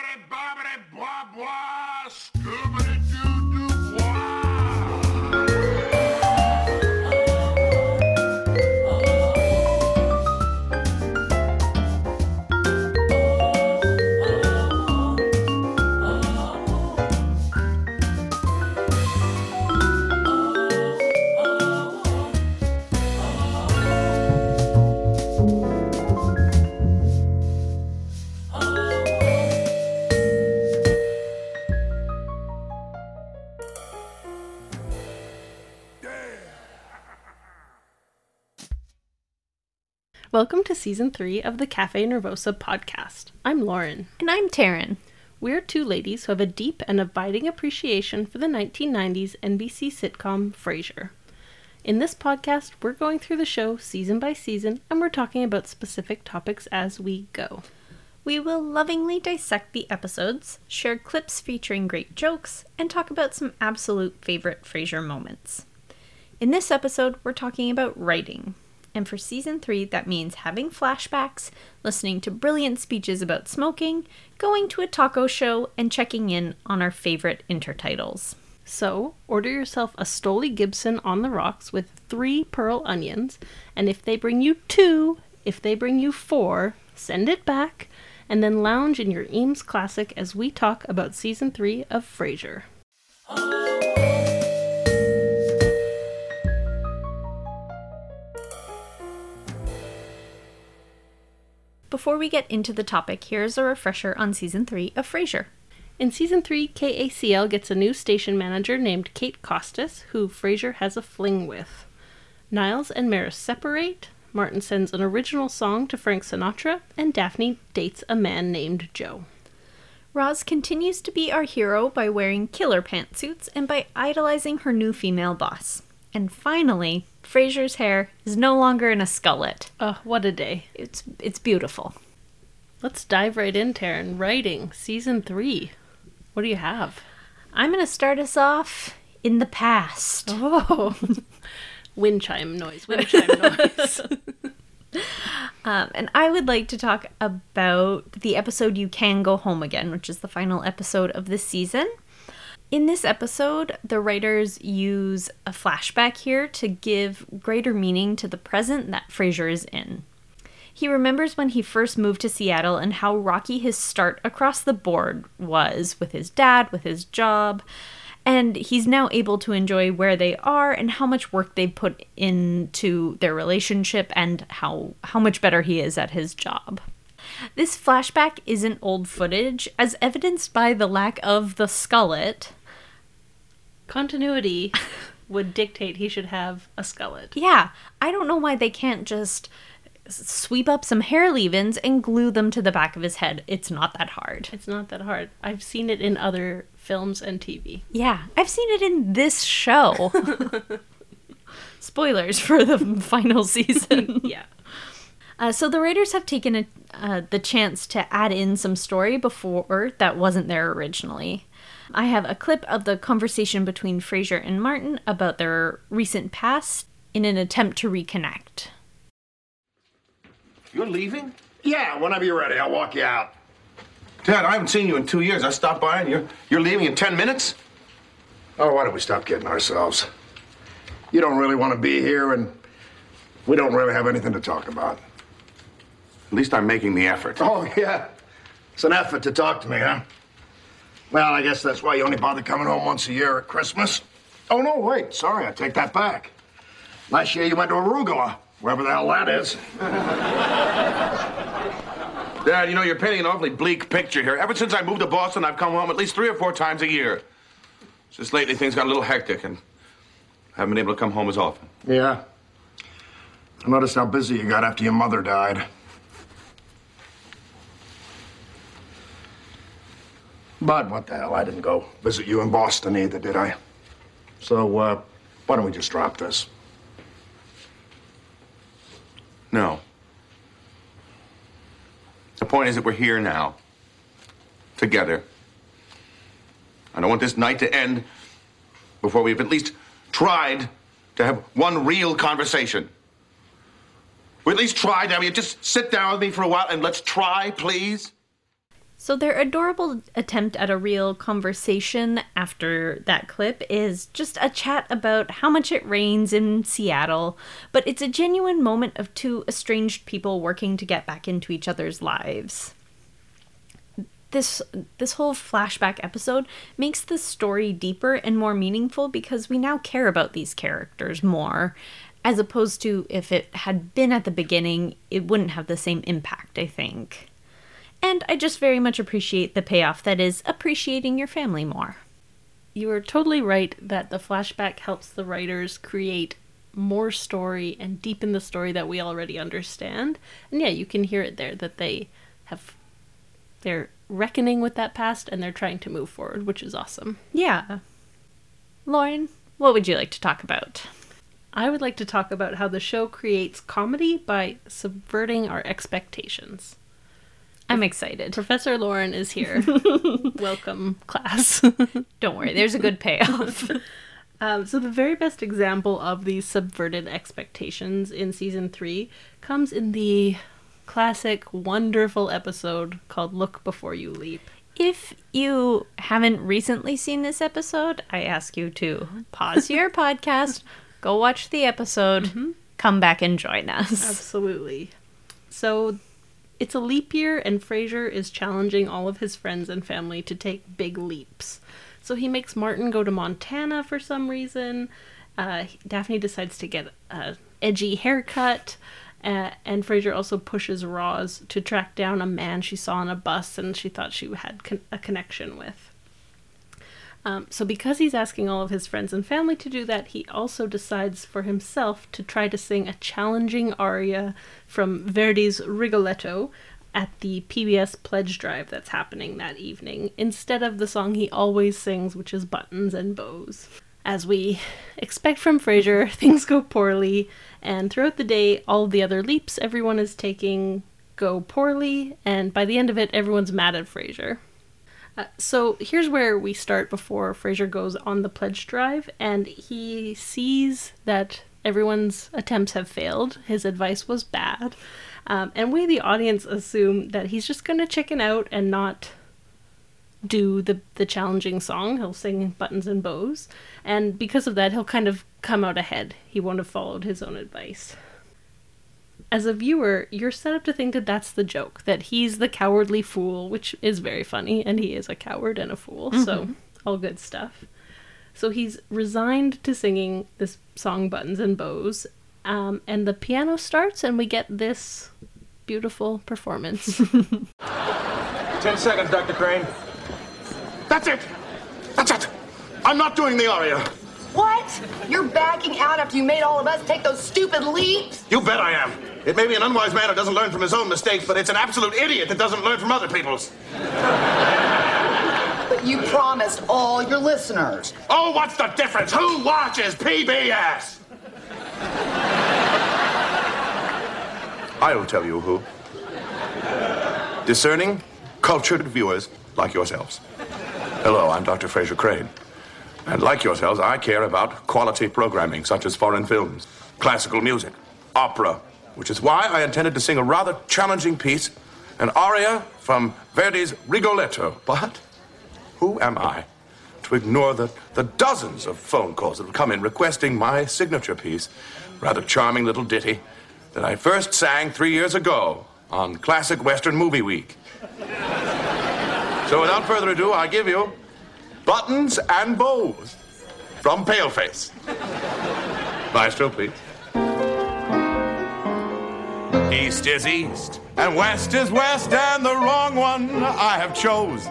Bobbity, bobbity, Welcome to season three of the Cafe Nervosa podcast. I'm Lauren. And I'm Taryn. We're two ladies who have a deep and abiding appreciation for the 1990s NBC sitcom Frasier. In this podcast, we're going through the show season by season and we're talking about specific topics as we go. We will lovingly dissect the episodes, share clips featuring great jokes, and talk about some absolute favorite Frasier moments. In this episode, we're talking about writing. And for season three, that means having flashbacks, listening to brilliant speeches about smoking, going to a taco show, and checking in on our favorite intertitles. So, order yourself a Stoli Gibson on the rocks with three pearl onions, and if they bring you two, if they bring you four, send it back, and then lounge in your Eames Classic as we talk about season three of Frasier. Before we get into the topic, here's a refresher on season three of Frasier. In season 3, KACL gets a new station manager named Kate Costas, who Frasier has a fling with. Niles and Maris separate, Martin sends an original song to Frank Sinatra, and Daphne dates a man named Joe. Roz continues to be our hero by wearing killer pantsuits and by idolizing her new female boss. And finally, Frasier's hair is no longer in a skullet. Oh, what a day. It's it's beautiful. Let's dive right in, Taryn. Writing, season 3. What do you have? I'm going to start us off in the past. Oh, wind chime noise, wind chime noise. Um, and I would like to talk about the episode You Can Go Home Again, which is the final episode of this season. In this episode, the writers use a flashback here to give greater meaning to the present that Frasier is in. He remembers when he first moved to Seattle and how rocky his start across the board was with his dad, with his job, and he's now able to enjoy where they are and how much work they put into their relationship and how how much better he is at his job. This flashback isn't old footage, as evidenced by the lack of the skullet. Continuity would dictate he should have a skullet. Yeah, I don't know why they can't just sweep up some hair leave-ins and glue them to the back of his head. It's not that hard. It's not that hard. I've seen it in other films and TV. Yeah, I've seen it in this show. Spoilers for the final season. Yeah. Uh, so the writers have taken a, uh, the chance to add in some story before that wasn't there originally. I have a clip of the conversation between Frasier and Martin about their recent past in an attempt to reconnect. You're leaving? Yeah, whenever you're ready, I'll walk you out. Dad, I haven't seen you in two years. I stopped by and you're you're leaving in ten minutes? Oh, why don't we stop kidding ourselves? You don't really want to be here, and we don't really have anything to talk about. At least I'm making the effort. Oh, yeah. It's an effort to talk to me, huh? Well, I guess that's why you only bother coming home once a year at Christmas. Oh, no, wait. Sorry, I take that back. Last year you went to Arugula, wherever the hell that is. Dad, you know you're painting an awfully bleak picture here. Ever since I moved to Boston, I've come home at least three or four times a year. Just lately things got a little hectic and I haven't been able to come home as often. Yeah. I noticed how busy you got after your mother died. But what the hell, I didn't go visit you in Boston either, did I? So, uh, why don't we just drop this? No. The point is that we're here now. Together. I don't want this night to end before we've at least tried to have one real conversation. We at least tried. I just sit down with me for a while and let's try, please. So, their adorable attempt at a real conversation after that clip is just a chat about how much it rains in Seattle, but it's a genuine moment of two estranged people working to get back into each other's lives. This this whole flashback episode makes the story deeper and more meaningful because we now care about these characters more as opposed to if it had been at the beginning, it wouldn't have the same impact, I think. And I just very much appreciate the payoff that is appreciating your family more. You are totally right that the flashback helps the writers create more story and deepen the story that we already understand. And yeah, you can hear it there that they have they're reckoning with that past and they're trying to move forward, which is awesome. Yeah. Lauren, what would you like to talk about? I would like to talk about how the show creates comedy by subverting our expectations. I'm excited. Professor Lauren is here. Welcome, class. Don't worry, there's a good payoff. um, so, the very best example of these subverted expectations in season three comes in the classic, wonderful episode called Look Before You Leap. If you haven't recently seen this episode, I ask you to pause your podcast, go watch the episode, mm-hmm. come back and join us. Absolutely. So, it's a leap year, and Frasier is challenging all of his friends and family to take big leaps. So he makes Martin go to Montana for some reason. Uh, Daphne decides to get a edgy haircut. Uh, and Frasier also pushes Roz to track down a man she saw on a bus and she thought she had con- a connection with. Um, so, because he's asking all of his friends and family to do that, he also decides for himself to try to sing a challenging aria from Verdi's Rigoletto at the PBS pledge drive that's happening that evening, instead of the song he always sings, which is Buttons and Bows. As we expect from Frasier, things go poorly, and throughout the day, all the other leaps everyone is taking go poorly, and by the end of it, everyone's mad at Frasier. Uh, so here's where we start before Frasier goes on the pledge drive, and he sees that everyone's attempts have failed. His advice was bad. Um, and we, the audience, assume that he's just going to chicken out and not do the, the challenging song. He'll sing Buttons and Bows. And because of that, he'll kind of come out ahead. He won't have followed his own advice as a viewer, you're set up to think that that's the joke, that he's the cowardly fool, which is very funny, and he is a coward and a fool, mm-hmm. so all good stuff. So he's resigned to singing this song Buttons and Bows, um, and the piano starts, and we get this beautiful performance. Ten seconds, Dr. Crane. That's it! That's it! I'm not doing the aria! What? You're backing out after you made all of us take those stupid leaps? You bet I am. It may be an unwise man who doesn't learn from his own mistakes, but it's an absolute idiot that doesn't learn from other people's. But you promised all your listeners. Oh, what's the difference? Who watches PBS? I'll tell you who. Discerning, cultured viewers like yourselves. Hello, I'm Dr. Frasier Crane. And like yourselves, I care about quality programming, such as foreign films, classical music, opera, which is why I intended to sing a rather challenging piece, an aria from Verdi's Rigoletto. But who am I to ignore the, the dozens of phone calls that have come in requesting my signature piece, rather charming little ditty, that I first sang three years ago on Classic Western Movie Week? so without further ado, I give you Buttons and Bows from Paleface. Maestro, please. East is east, and west is west, and the wrong one I have chose.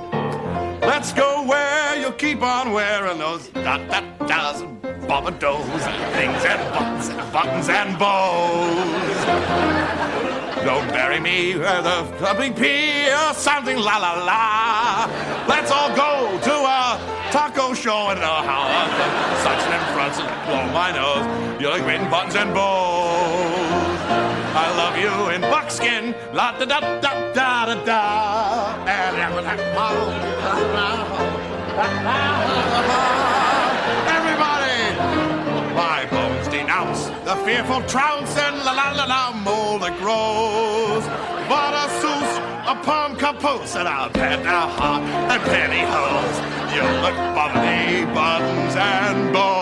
Let's go where you'll keep on wearing those dot dot dots and bobados and things and buttons and buttons and bows. Don't bury me with a thumping pea or something la la la. Let's all go to a taco show and know how such an front and blow my nose. You're like waiting buttons and bows. I love you in buckskin. La da da da da da da. Everybody, my bones denounce the fearful trouts and la la la la mold that grows. But a soos a palm caboose and a pet a hop and pantyhose. You look bubbly, buttons and bows.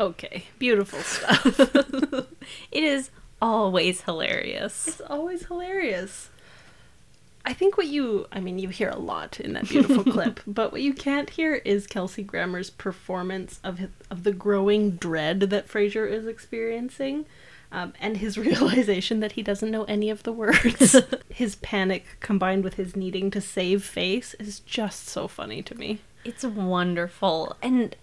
Okay, beautiful stuff. It is always hilarious. it's always hilarious. I think what you, I mean, you hear a lot in that beautiful clip, but what you can't hear is Kelsey Grammer's performance of his, of the growing dread that Frasier is experiencing, um, and his realization that he doesn't know any of the words. his panic combined with his needing to save face is just so funny to me. It's wonderful. And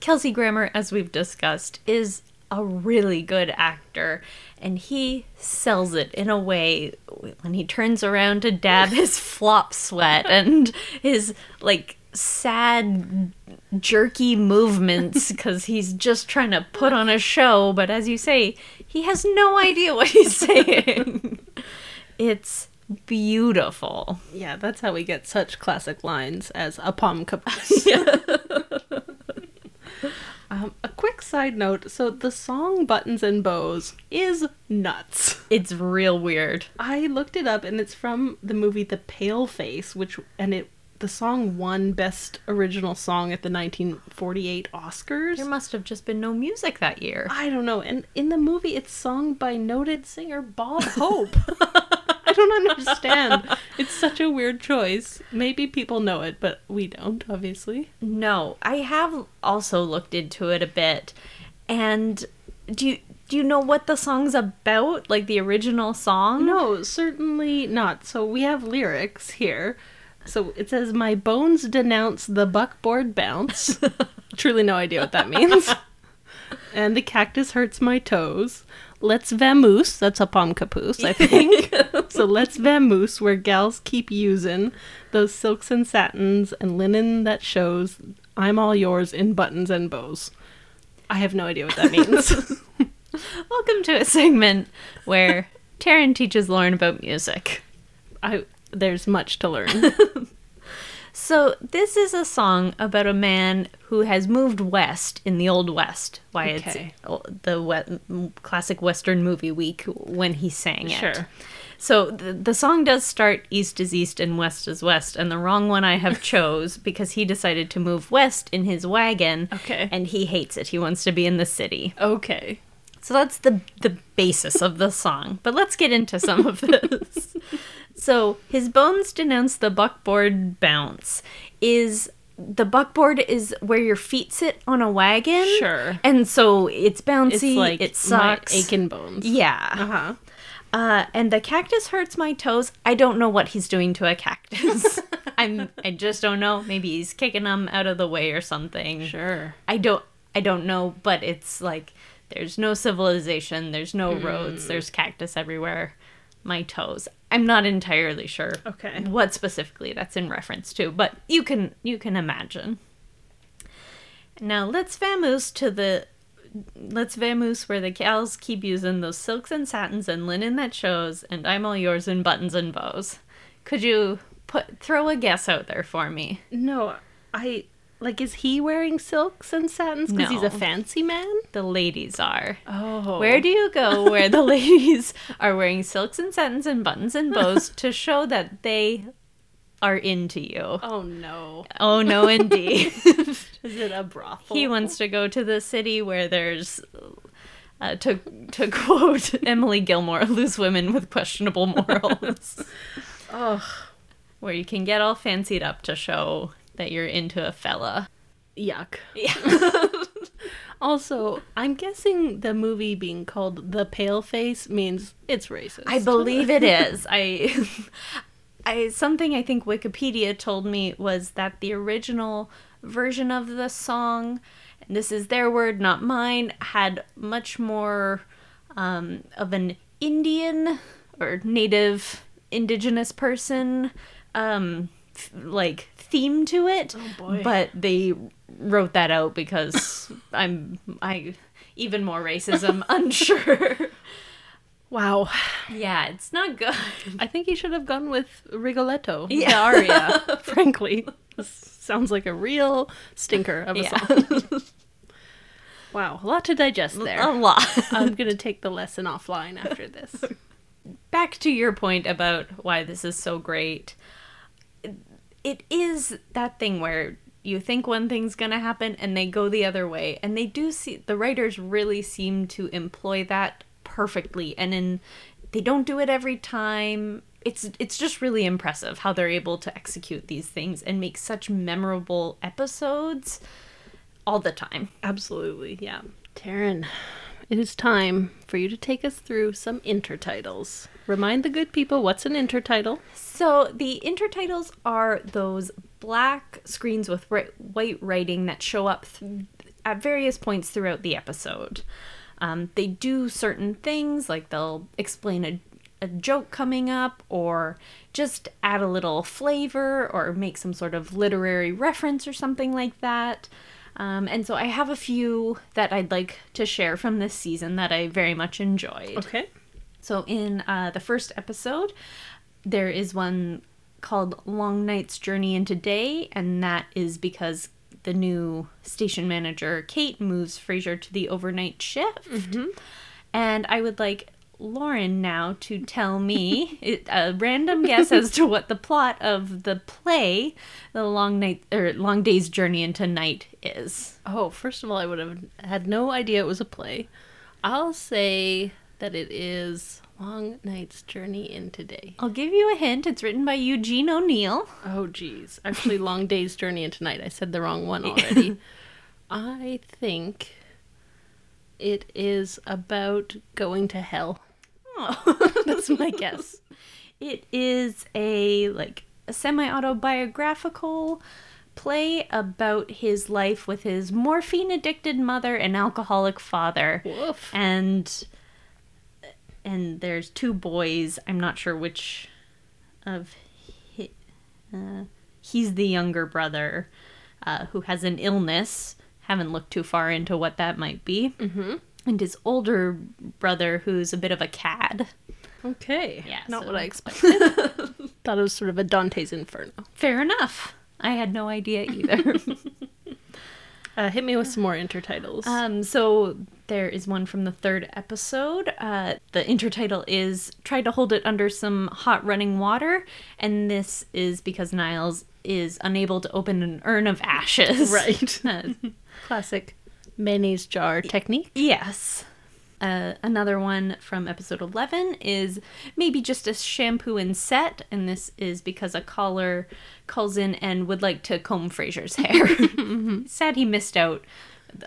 Kelsey Grammer, as we've discussed, is a really good actor. And he sells it in a way when he turns around to dab his flop sweat and his like sad jerky movements because he's just trying to put on a show but as you say he has no idea what he's saying it's beautiful Yeah, that's how we get such classic lines as a palm caboose. um, a quick side note so the song Buttons and Bows is nuts. it's real weird I looked it up and it's from the movie The Pale Face, which, and it, the song won Best Original Song at the 1948 Oscars. There must have just been no music that year. I don't know. And in the movie, it's sung by noted singer Bob Hope. I don't understand. It's such a weird choice. Maybe people know it, but we don't, obviously. No, I have also looked into it a bit. And do you do you know what the song's about? Like the original song? No, certainly not. So we have lyrics here. So it says, My bones denounce the buckboard bounce. Truly no idea what that means. and the cactus hurts my toes. Let's vamoose. That's a palm caboose, I think. so let's vamoose where gals keep using those silks and satins and linen that shows I'm all yours in buttons and bows. I have no idea what that means. Welcome to a segment where Taryn teaches Lauren about music. I there's much to learn. So this is a song about a man who has moved west in the old west. Why Okay. it's the we- classic western movie week when he sang it. Sure. So the, the song does start east is east and west is west, and the wrong one I have chose because he decided to move west in his wagon. Okay. And he hates it. He wants to be in the city. Okay. So that's the the basis of the song. But let's get into some of this. so his bones denounce the buckboard bounce. Is the buckboard is where your feet sit on a wagon? Sure. And so it's bouncy. It's like it my sucks. aching bones. Yeah. Uh-huh. Uh, and the cactus hurts my toes. I don't know what he's doing to a cactus. I'm. I just don't know. Maybe he's kicking them out of the way or something. Sure. I don't I don't know, but it's like there's no civilization, there's no roads, there's mm. cactus everywhere. My toes. I'm not entirely sure Okay. what specifically that's in reference to, but you can you can imagine. Now let's vamoose to the let's vamoose where the gals keep using those silks and satins and linen that shows, and I'm all yours in buttons and bows. Could you put throw a guess out there for me? No, I like. Is he wearing silks and satins because he's a fancy man? The ladies are. Oh, Where do you go where the ladies are wearing silks and satins and buttons and bows to show that they are into you? Oh no! Oh no, indeed. Is it a brothel? he wants to go to the city where there's, uh, to to quote Emily Gilmore, "loose women with questionable morals." Ugh. Where you can get all fancied up to show that you're into a fella. Yuck. Yeah. also, I'm guessing the movie being called The Pale Face means it's racist. I believe it is. I, I something I think Wikipedia told me was that the original version of the song, and this is their word, not mine, had much more um, of an Indian or native indigenous person um, f- like theme to it. Oh, boy. But they wrote that out because I'm I even more racism unsure. Wow. Yeah, it's not good. I think he should have gone with Rigoletto, the Yeah. aria. frankly, this sounds like a real stinker of a Yeah. song. Wow, a lot to digest there. A lot. I'm gonna take the lesson offline after this. Back to your point about why this is so great. It is that thing where you think one thing's going to happen and they go the other way. And they do see the writers really seem to employ that perfectly and in they don't do it every time. It's it's just really impressive how they're able to execute these things and make such memorable episodes all the time. Absolutely, yeah. Taryn, it is time for you to take us through some intertitles. Remind the good people what's an intertitle. So the intertitles are those black screens with white writing that show up th- at various points throughout the episode. Um, they do certain things, like they'll explain a, a joke coming up, or just add a little flavor, or make some sort of literary reference or something like that. Um, and so I have a few that I'd like to share from this season that I very much enjoyed. Okay. So in uh, the first episode, there is one called Long Night's Journey into Day, and that is because the new station manager, Kate, moves Frasier to the overnight shift. And I would like Lauren now to tell me it- a random guess as to what the plot of the play, The Long Night or Long Day's Journey into Night is. Oh, first of all, I would have had no idea it was a play. I'll say that it is Long Night's Journey into Day. I'll give you a hint. It's written by Eugene O'Neill. Oh, geez. Actually, Long Day's Journey into Night. I said the wrong one already. I think it is about going to hell. That's my guess. It is a like a semi-autobiographical play about his life with his morphine addicted mother and alcoholic father. Woof. And and there's two boys. I'm not sure which of he, uh, he's the younger brother uh, who has an illness. Haven't looked too far into what that might be. Mm-hmm. And his older brother, who's a bit of a cad. Okay. Yeah, Not so- what I expected. Thought it was sort of a Dante's Inferno. Fair enough. I had no idea either. Uh, hit me with some more intertitles. um, so there is one from the third episode. Uh, the intertitle is "Try to hold it under some hot running water," and this is because Niles is unable to open an urn of ashes. right. Uh, Classic mayonnaise jar technique. yes. Uh, another one from episode 11 is maybe just a shampoo and set, and this is because a caller calls in and would like to comb Frasier's hair. Sad he missed out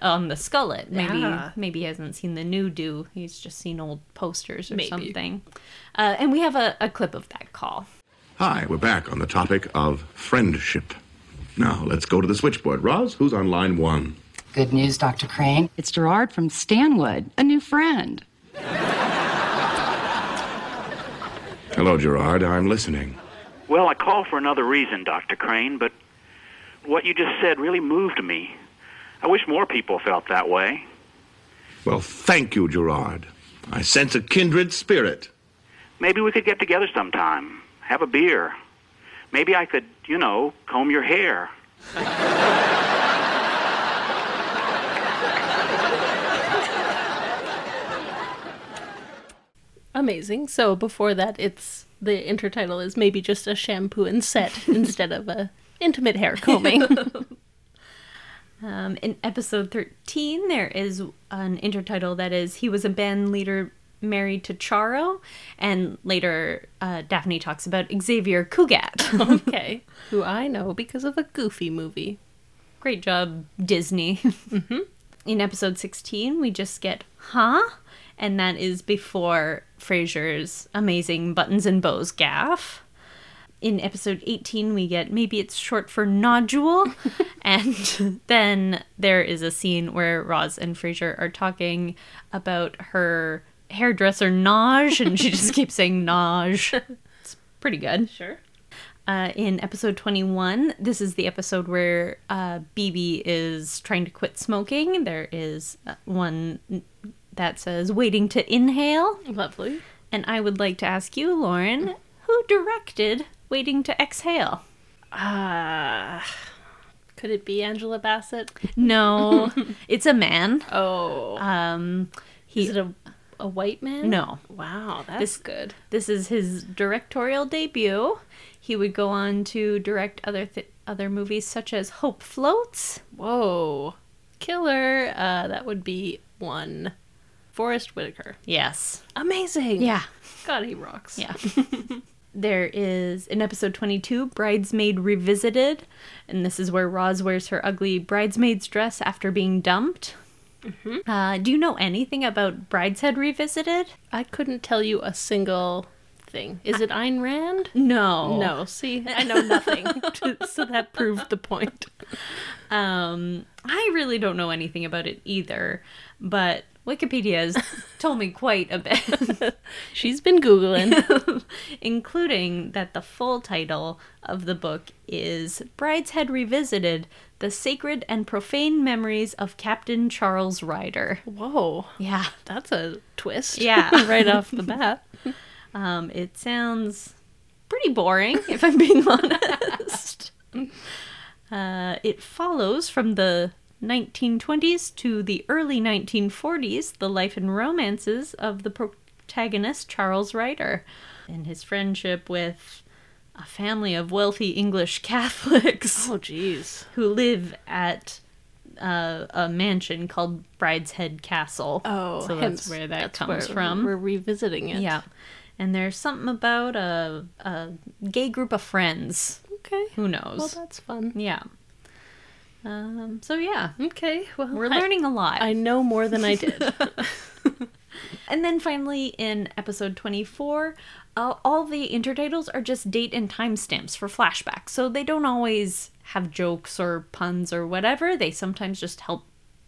on the skullet. Maybe Yeah. maybe he hasn't seen the new do. He's just seen old posters or Maybe. something. Uh, and we have a, a clip of that call. Hi, we're back on the topic of friendship. Now, let's go to the switchboard. Roz, who's on line one? Good news, Dr. Crane. It's Gerard from Stanwood, a new friend. Hello, Gerard. I'm listening. Well, I called for another reason, Dr. Crane, but what you just said really moved me. I wish more people felt that way. Well, thank you, Gerard. I sense a kindred spirit. Maybe we could get together sometime, have a beer. Maybe I could, you know, comb your hair. Amazing. So before that, it's the intertitle is maybe just a shampoo and set instead of a intimate hair combing. Um, in episode 13, there is an intertitle that is He was a band leader married to Charo, and later uh, Daphne talks about Xavier Cugat. okay. Who I know because of a goofy movie. Great job, Disney. In episode 16, we just get, huh? And that is before Frasier's amazing buttons and bows gaffe. In episode 18, we get maybe it's short for nodule. and then there is a scene where Roz and Frasier are talking about her hairdresser Naj, and she just keeps saying Naj. It's pretty good. Sure. Uh, in episode 21, this is the episode where uh, Bebe is trying to quit smoking. There is uh, one that says waiting to inhale. Lovely. And I would like to ask you, Lauren, who directed Waiting to Exhale? Uh, Could it be Angela Bassett? No, it's a man. Oh, Um, he is it a a white man? no. Wow, that's This- good. This is his directorial debut. He would go on to direct other th- other movies such as Hope Floats. Whoa, killer. Uh, that would be one. Forest Whitaker. Yes. Amazing. Yeah. God, he rocks. Yeah. there is in episode 22 Bridesmaid Revisited, and this is where Roz wears her ugly bridesmaid's dress after being dumped. Uh, do you know anything about Brideshead Revisited? I couldn't tell you a single thing. Is it Ayn Rand? No. No. See, I know nothing. so that proved the point. Um, I really don't know anything about it either, but Wikipedia has told me quite a bit, She's been Googling. including that the full title of the book is Brideshead Revisited The Sacred and Profane Memories of Captain Charles Ryder. Whoa. Yeah. That's a twist. Yeah. right off the bat. Um, it sounds pretty boring, if I'm being honest. Uh, it follows from the 1920s to the early 1940s the life and romances of the protagonist Charles Ryder and his friendship with a family of wealthy English Catholics Oh, jeez. who live at uh, a mansion called Brideshead Castle. Oh, so that's where that that's comes where from. We're revisiting it. Yeah. And there's something about a, a gay group of friends. Okay. Who knows? Well, that's fun. yeah. Um, so yeah, Okay. Well, we're I- learning a lot. I know more than I did. and then finally, in episode 24, uh, all the intertitles are just date and timestamps for flashbacks. So they don't always have jokes or puns or whatever. They sometimes just help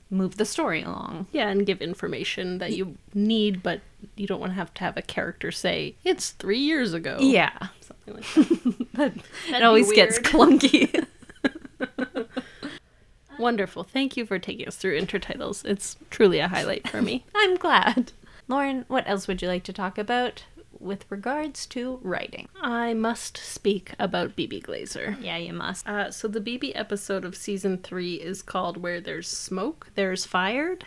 move the story along. yeah, and give information that you need, but you don't want to have to have a character say it's three years ago. Yeah. Something like that. It always gets clunky. Wonderful. Thank you for taking us through intertitles. It's truly a highlight for me. I'm glad. Lauren, what else would you like to talk about with regards to writing? I must speak about Bebe Glazer. Yeah, you must. Uh, so the Bebe episode of season three is called "Where There's Smoke, There's Fired,"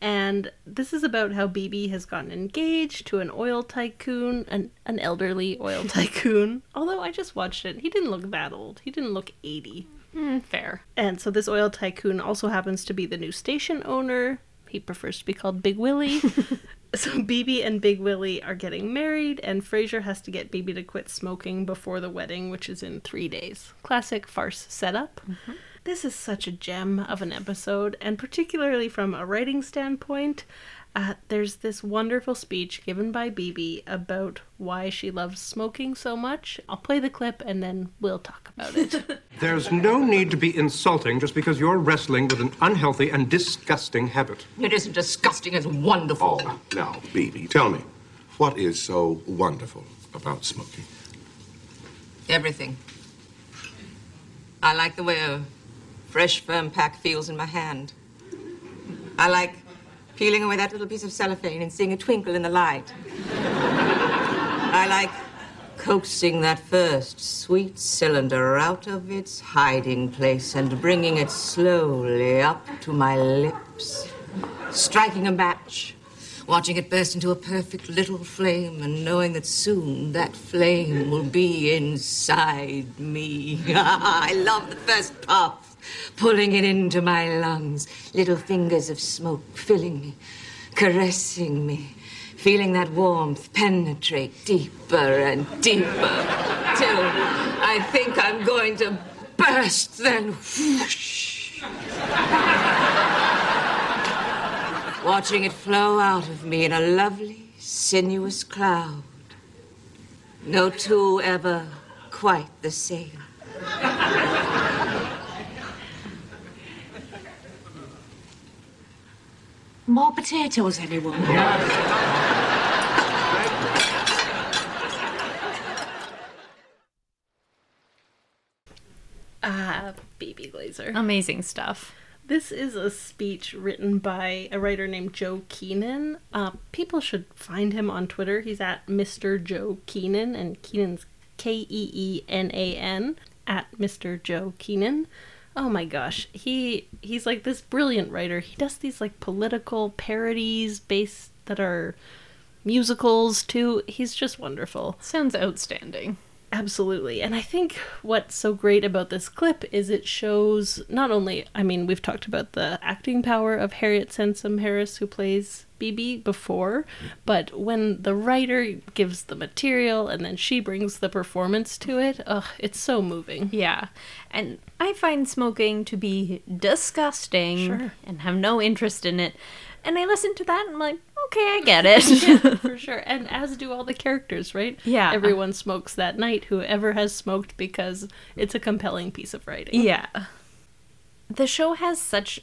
and this is about how Bebe has gotten engaged to an oil tycoon, an an elderly oil tycoon. Although I just watched it, he didn't look that old. He didn't look eighty. Mm, fair. And so this oil tycoon also happens to be the new station owner. He prefers to be called Big Willie. so Bebe and Big Willie are getting married, and Frasier has to get Bebe to quit smoking before the wedding, which is in three days. Classic farce setup. This is such a gem of an episode, and particularly from a writing standpoint, uh, there's this wonderful speech given by Bebe about why she loves smoking so much. I'll play the clip and then we'll talk about it. There's no need to be insulting just because you're wrestling with an unhealthy and disgusting habit. It isn't disgusting, it's wonderful. Oh, now, Bebe, tell me, what is so wonderful about smoking? Everything. I like the way a fresh, firm pack feels in my hand. I like peeling away that little piece of cellophane and seeing a twinkle in the light. I like coaxing that first sweet cylinder out of its hiding place and bringing it slowly up to my lips. Striking a match, watching it burst into a perfect little flame, and knowing that soon that flame will be inside me. I love the first puff, pulling it into my lungs, little fingers of smoke filling me, caressing me, feeling that warmth penetrate deeper and deeper, till I think I'm going to burst, then whoosh. Watching it flow out of me in a lovely, sinuous cloud. No two ever quite the same. More potatoes, anyone? Ah, Baby Glazer. Amazing stuff. This is a speech written by a writer named Joe Keenan. Uh, people should find him on Twitter. He's at Mr. Joe Keenan, and Keenan's K E E N A N, at Mr. Joe Keenan. Oh my gosh, he he's like this brilliant writer. He does these like political parodies based that are musicals too. He's just wonderful. Sounds outstanding. Absolutely. And I think what's so great about this clip is it shows not only, I mean, we've talked about the acting power of Harriet Sansom Harris, who plays Bebe before, but when the writer gives the material and then she brings the performance to it, ugh, it's so moving. Yeah. And I find smoking to be disgusting Sure. and have no interest in it. And I listen to that and I'm like, okay, I get it. yeah, for sure. And as do all the characters, right? Yeah. Everyone smokes that night, whoever has smoked, because it's a compelling piece of writing. Yeah. The show has such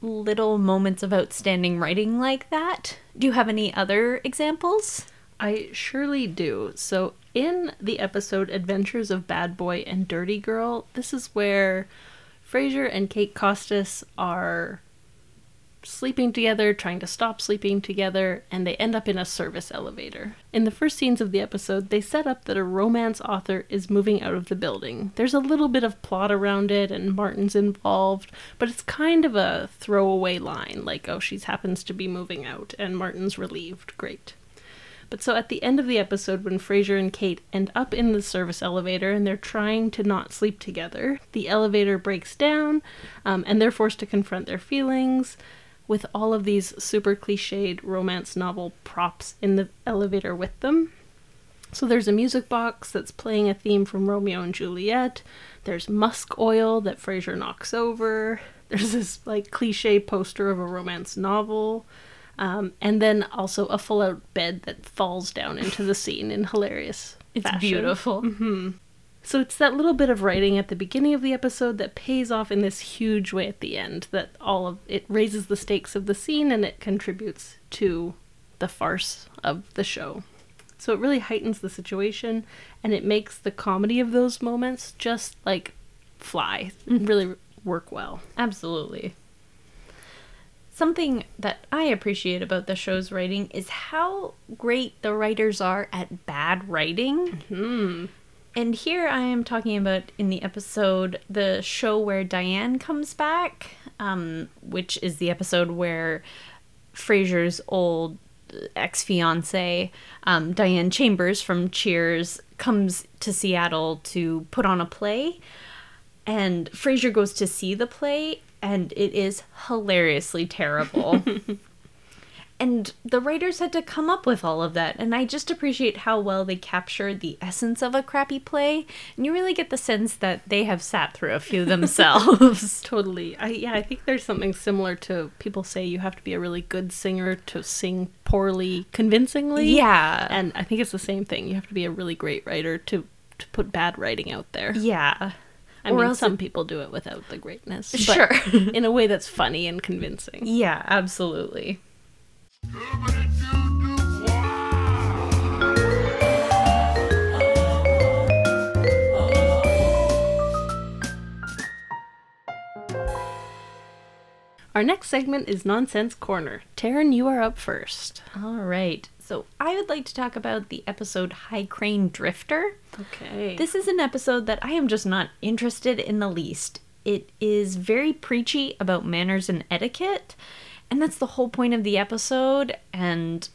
little moments of outstanding writing like that. Do you have any other examples? I surely do. So, in the episode Adventures of Bad Boy and Dirty Girl, this is where Frasier and Kate Costas are sleeping together, trying to stop sleeping together, and they end up in a service elevator. In the first scenes of the episode, they set up that a romance author is moving out of the building. There's a little bit of plot around it, and Martin's involved, but it's kind of a throwaway line like, oh, she happens to be moving out, and Martin's relieved. Great. But so at the end of the episode, when Frasier and Kate end up in the service elevator and they're trying to not sleep together, the elevator breaks down um, and they're forced to confront their feelings with all of these super cliched romance novel props in the elevator with them. So there's a music box that's playing a theme from Romeo and Juliet. There's musk oil that Frasier knocks over. There's this like cliche poster of a romance novel. Um, and then also a full out bed that falls down into the scene in hilarious It's fashion. beautiful. hmm So it's that little bit of writing at the beginning of the episode that pays off in this huge way at the end. That all of it raises the stakes of the scene and it contributes to the farce of the show. So it really heightens the situation and it makes the comedy of those moments just like fly, really work well. Absolutely. Something that I appreciate about the show's writing is how great the writers are at bad writing. Hmm. And here I am talking about in the episode, the show where Diane comes back, um, which is the episode where Frasier's old ex fiance, um, Diane Chambers from Cheers, comes to Seattle to put on a play. And Frasier goes to see the play, and it is hilariously terrible. and the writers had to come up with all of that, and I just appreciate how well they captured the essence of a crappy play. And you really get the sense that they have sat through a few themselves. Totally. I yeah, I think there's something similar to people say you have to be a really good singer to sing poorly convincingly. Yeah. And I think it's the same thing. You have to be a really great writer to to put bad writing out there. yeah. I Or mean, some it- people do it without the greatness. Sure. in a way that's funny and convincing. Yeah, absolutely. Our next segment is Nonsense Corner. Taryn, you are up first. All right. So I would like to talk about the episode High Crane Drifter. Okay. This is an episode that I am just not interested in the least. It is very preachy about manners and etiquette, and that's the whole point of the episode and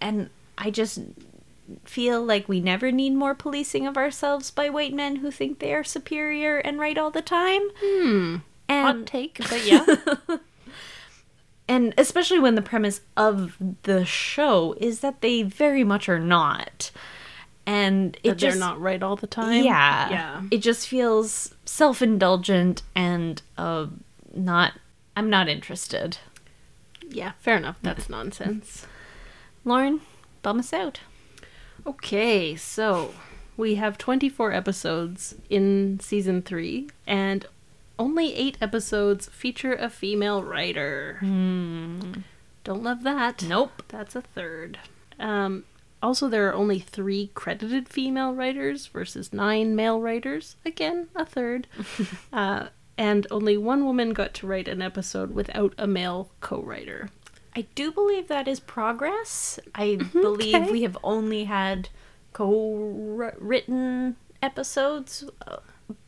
and I just feel like we never need more policing of ourselves by white men who think they are superior and right all the time. Hmm. And Hot take, but yeah. and especially when the premise of the show is that they very much are not and it That they're not right all the time. yeah Yeah. it just feels self-indulgent and uh not i'm not interested Yeah, fair enough. That's nonsense. lauren bum us out Okay, so we have 24 episodes in season 3 and only 8 episodes feature a female writer. Don't love that. Nope. That's a third. Um also there are only 3 credited female writers versus 9 male writers. Again, a third. uh and only one woman got to write an episode without a male co-writer. i do believe that is progress i believe Okay. we have only had co-written episodes uh,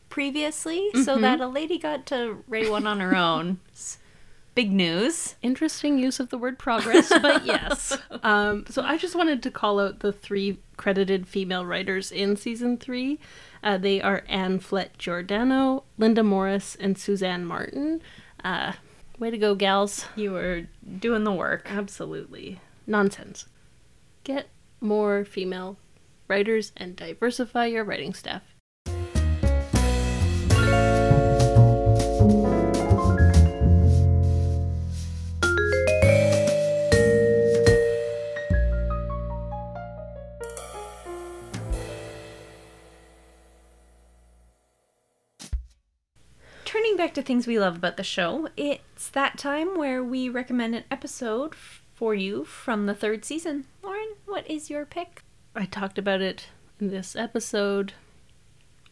previously, so Mhm. that a lady got to write one on her own. Big news. Interesting use of the word progress, but yes. Um, so I just wanted to call out the three credited female writers in season three. Uh, they are Anne Flett Giordano, Linda Morris, and Suzanne Martin. Uh, way to go, gals. You are doing the work. Absolutely. Nonsense. Get more female writers and diversify your writing staff. Back to things we love about the show, it's that time where we recommend an episode for you from the third season. Lauren, what is your pick? I talked about it in this episode.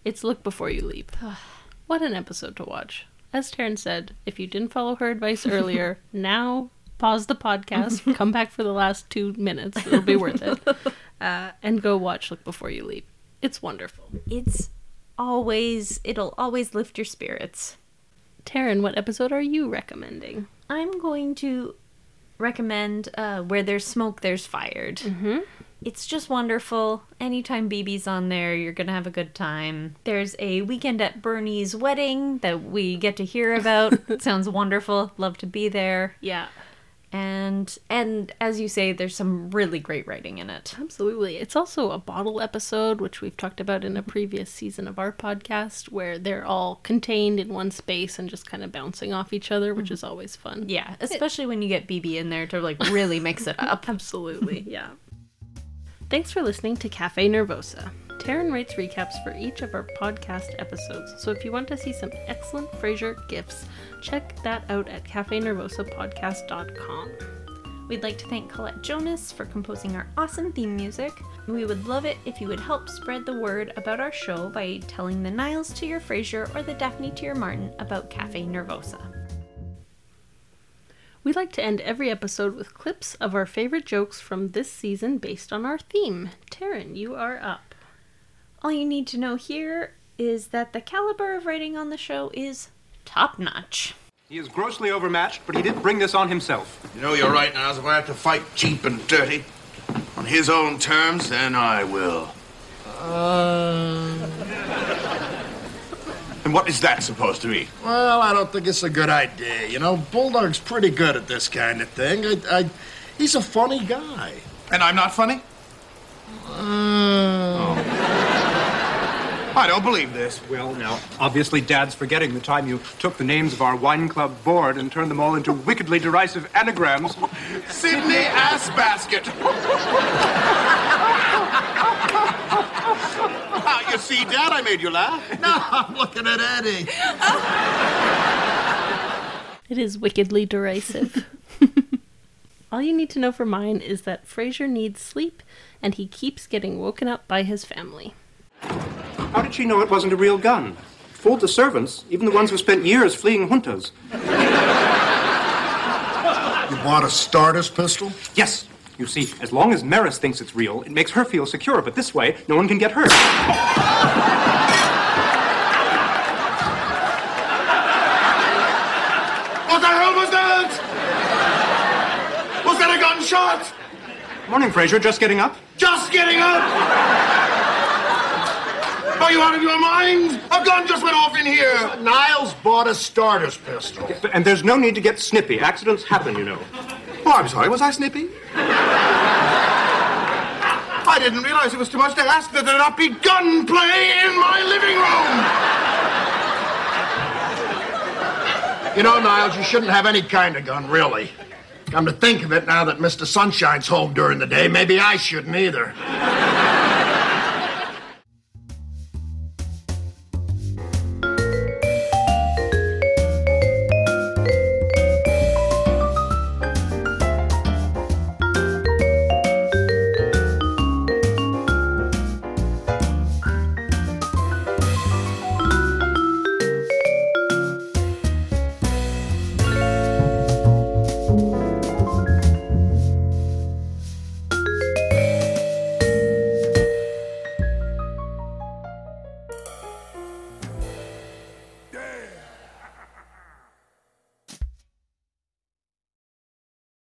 It's Look Before You Leap. what an episode to watch. As Taryn said, if you didn't follow her advice earlier, now pause the podcast, come back for the last two minutes. It'll be worth it. Uh, and go watch Look Before You Leap. It's wonderful. It's always, it'll always lift your spirits. Taryn, what episode are you recommending? I'm going to recommend uh, Where There's Smoke, There's Fired. Mm-hmm. It's just wonderful. Anytime Bebe's on there, you're going to have a good time. There's a weekend at Bernie's wedding that we get to hear about. Sounds wonderful. Love to be there. Yeah. And and as you say, there's some really great writing in it. Absolutely. It's also a bottle episode, which we've talked about in a previous season of our podcast, where they're all contained in one space and just kind of bouncing off each other, which mm-hmm. is always fun. Yeah, especially when you get Bebe in there to like really mix it up. Absolutely, yeah. Thanks for listening to Cafe Nervosa. Taryn writes recaps for each of our podcast episodes, so if you want to see some excellent Frasier gifts, check that out at cafenervosapodcast.com. We'd like to thank Colette Jonas for composing our awesome theme music. We would love it if you would help spread the word about our show by telling the Niles to your Frasier or the Daphne to your Martin about Cafe Nervosa. We like to end every episode with clips of our favorite jokes from this season based on our theme. Taryn, you are up. All you need to know here is that the caliber of writing on the show is top notch. He is grossly overmatched, but he didn't bring this on himself. You know you're right, Niles. If I have to fight cheap and dirty on his own terms, then I will. And what is that supposed to be? Well, I don't think it's a good idea. You know, Bulldog's pretty good at this kind of thing. I, I, he's a funny guy. And I'm not funny? Uh, I don't believe this. Well, now, obviously, Dad's forgetting the time you took the names of our wine club board and turned them all into wickedly derisive anagrams. Sydney Ass Basket. Ah, you see, Dad, I made you laugh. No, I'm looking at Eddie. It is wickedly derisive. All you need to know for mine is that Frasier needs sleep and he keeps getting woken up by his family. How did she know it wasn't a real gun? It fooled the servants, even the ones who spent years fleeing juntas. You bought a starter's pistol? Yes. You see, as long as Maris thinks it's real, it makes her feel secure, but this way, no one can get hurt. What the hell was that? Was that a gunshot? Morning, Frasier. Just getting up? Just getting up! Are you out of your mind? A gun just went off in here. Niles bought a starter's pistol. And there's no need to get snippy. Accidents happen, you know. Oh, I'm sorry. Was I snippy? I didn't realize it was too much to ask that there not be gunplay in my living room. You know, Niles, you shouldn't have any kind of gun, really. Come to think of it, now that Mr. Sunshine's home during the day, maybe I shouldn't either.